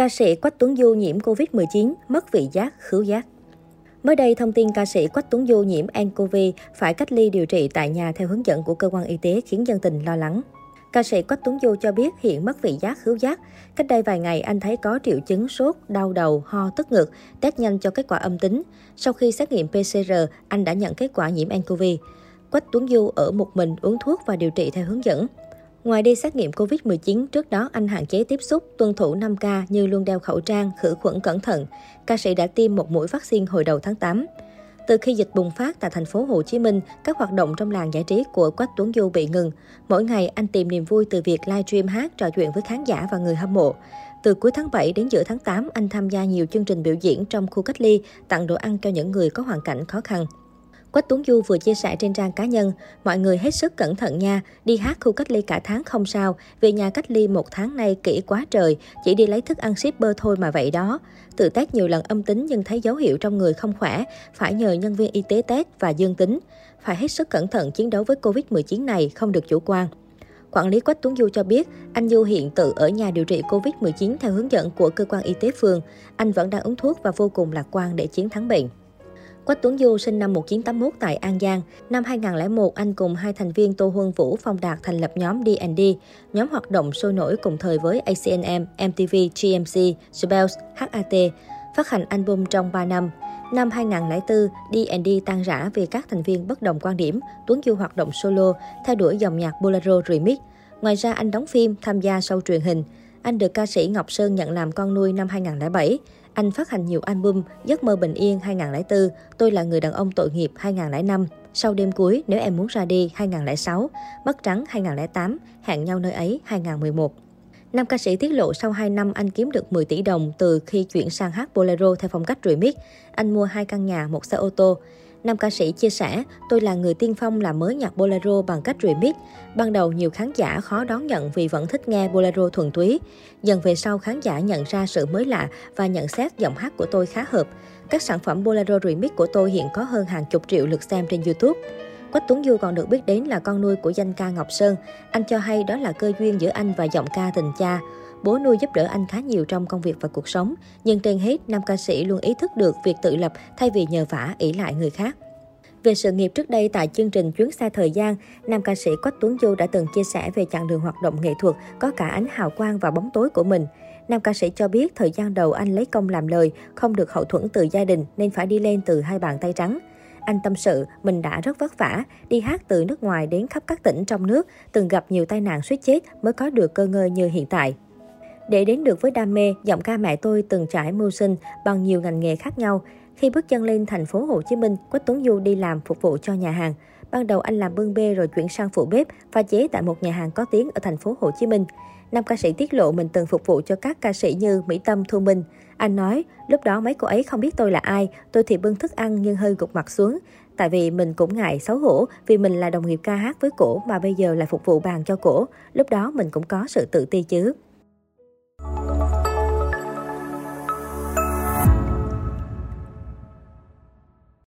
Ca sĩ Quách Tuấn Du nhiễm Covid-19, mất vị giác, khứu giác. Mới đây, thông tin ca sĩ Quách Tuấn Du nhiễm nCoV phải cách ly điều trị tại nhà theo hướng dẫn của cơ quan y tế khiến dân tình lo lắng. Ca sĩ Quách Tuấn Du cho biết hiện mất vị giác khứu giác. Cách đây vài ngày anh thấy có triệu chứng sốt, đau đầu, ho, tức ngực, test nhanh cho kết quả âm tính. Sau khi xét nghiệm PCR, anh đã nhận kết quả nhiễm nCoV. Quách Tuấn Du ở một mình uống thuốc và điều trị theo hướng dẫn. Ngoài đi xét nghiệm COVID-19, trước đó anh hạn chế tiếp xúc, tuân thủ 5K như luôn đeo khẩu trang, khử khuẩn cẩn thận. Ca sĩ đã tiêm một mũi vaccine hồi đầu tháng 8. Từ khi dịch bùng phát tại thành phố Hồ Chí Minh, các hoạt động trong làng giải trí của Quách Tuấn Du bị ngừng. Mỗi ngày anh tìm niềm vui từ việc livestream hát, trò chuyện với khán giả và người hâm mộ. Từ cuối tháng 7 đến giữa tháng 8, anh tham gia nhiều chương trình biểu diễn trong khu cách ly, tặng đồ ăn cho những người có hoàn cảnh khó khăn. Quách Tuấn Du vừa chia sẻ trên trang cá nhân, mọi người hết sức cẩn thận nha, đi hát khu cách ly cả tháng không sao, về nhà cách ly một tháng nay kỹ quá trời, chỉ đi lấy thức ăn shipper thôi mà vậy đó. Tự test nhiều lần âm tính nhưng thấy dấu hiệu trong người không khỏe, phải nhờ nhân viên y tế test và dương tính. Phải hết sức cẩn thận chiến đấu với Covid-19 này, không được chủ quan. Quản lý Quách Tuấn Du cho biết, anh Du hiện tự ở nhà điều trị Covid-19 theo hướng dẫn của cơ quan y tế phường. Anh vẫn đang uống thuốc và vô cùng lạc quan để chiến thắng bệnh. Quách Tuấn Du sinh năm 1981 tại An Giang. Năm 2001, anh cùng hai thành viên Tô Huân Vũ, Phong Đạt thành lập nhóm D&D. Nhóm hoạt động sôi nổi cùng thời với ACNM, MTV, GMC, Spells, HAT, phát hành album trong 3 năm. Năm 2004, D&D tan rã vì các thành viên bất đồng quan điểm, Tuấn Du hoạt động solo, theo đuổi dòng nhạc Bolero Remix. Ngoài ra, anh đóng phim, tham gia sâu truyền hình. Anh được ca sĩ Ngọc Sơn nhận làm con nuôi năm 2007. Anh phát hành nhiều album Giấc mơ bình yên 2004, Tôi là người đàn ông tội nghiệp 2005, Sau đêm cuối Nếu em muốn ra đi 2006, Mất trắng 2008, Hẹn nhau nơi ấy 2011. Nam ca sĩ tiết lộ sau 2 năm anh kiếm được 10 tỷ đồng từ khi chuyển sang hát bolero theo phong cách remix. Anh mua hai căn nhà, một xe ô tô. Nam ca sĩ chia sẻ, tôi là người tiên phong làm mới nhạc bolero bằng cách remix. Ban đầu nhiều khán giả khó đón nhận vì vẫn thích nghe bolero thuần túy. Dần về sau khán giả nhận ra sự mới lạ và nhận xét giọng hát của tôi khá hợp. Các sản phẩm bolero remix của tôi hiện có hơn hàng chục triệu lượt xem trên YouTube. Quách Tuấn Du còn được biết đến là con nuôi của danh ca Ngọc Sơn. Anh cho hay đó là cơ duyên giữa anh và giọng ca tình cha. Bố nuôi giúp đỡ anh khá nhiều trong công việc và cuộc sống, nhưng trên hết, nam ca sĩ luôn ý thức được việc tự lập thay vì nhờ vả ỷ lại người khác. Về sự nghiệp trước đây tại chương trình Chuyến xa thời gian, nam ca sĩ Quách Tuấn Du đã từng chia sẻ về chặng đường hoạt động nghệ thuật có cả ánh hào quang và bóng tối của mình. Nam ca sĩ cho biết thời gian đầu anh lấy công làm lời, không được hậu thuẫn từ gia đình nên phải đi lên từ hai bàn tay trắng. Anh tâm sự mình đã rất vất vả, đi hát từ nước ngoài đến khắp các tỉnh trong nước, từng gặp nhiều tai nạn suýt chết mới có được cơ ngơi như hiện tại. Để đến được với đam mê, giọng ca mẹ tôi từng trải mưu sinh bằng nhiều ngành nghề khác nhau. Khi bước chân lên thành phố Hồ Chí Minh, Quách Tuấn Du đi làm phục vụ cho nhà hàng. Ban đầu anh làm bưng bê rồi chuyển sang phụ bếp, pha chế tại một nhà hàng có tiếng ở thành phố Hồ Chí Minh. Nam ca sĩ tiết lộ mình từng phục vụ cho các ca sĩ như Mỹ Tâm, Thu Minh. Anh nói, lúc đó mấy cô ấy không biết tôi là ai, tôi thì bưng thức ăn nhưng hơi gục mặt xuống. Tại vì mình cũng ngại xấu hổ vì mình là đồng nghiệp ca hát với cổ mà bây giờ là phục vụ bàn cho cổ. Lúc đó mình cũng có sự tự ti chứ.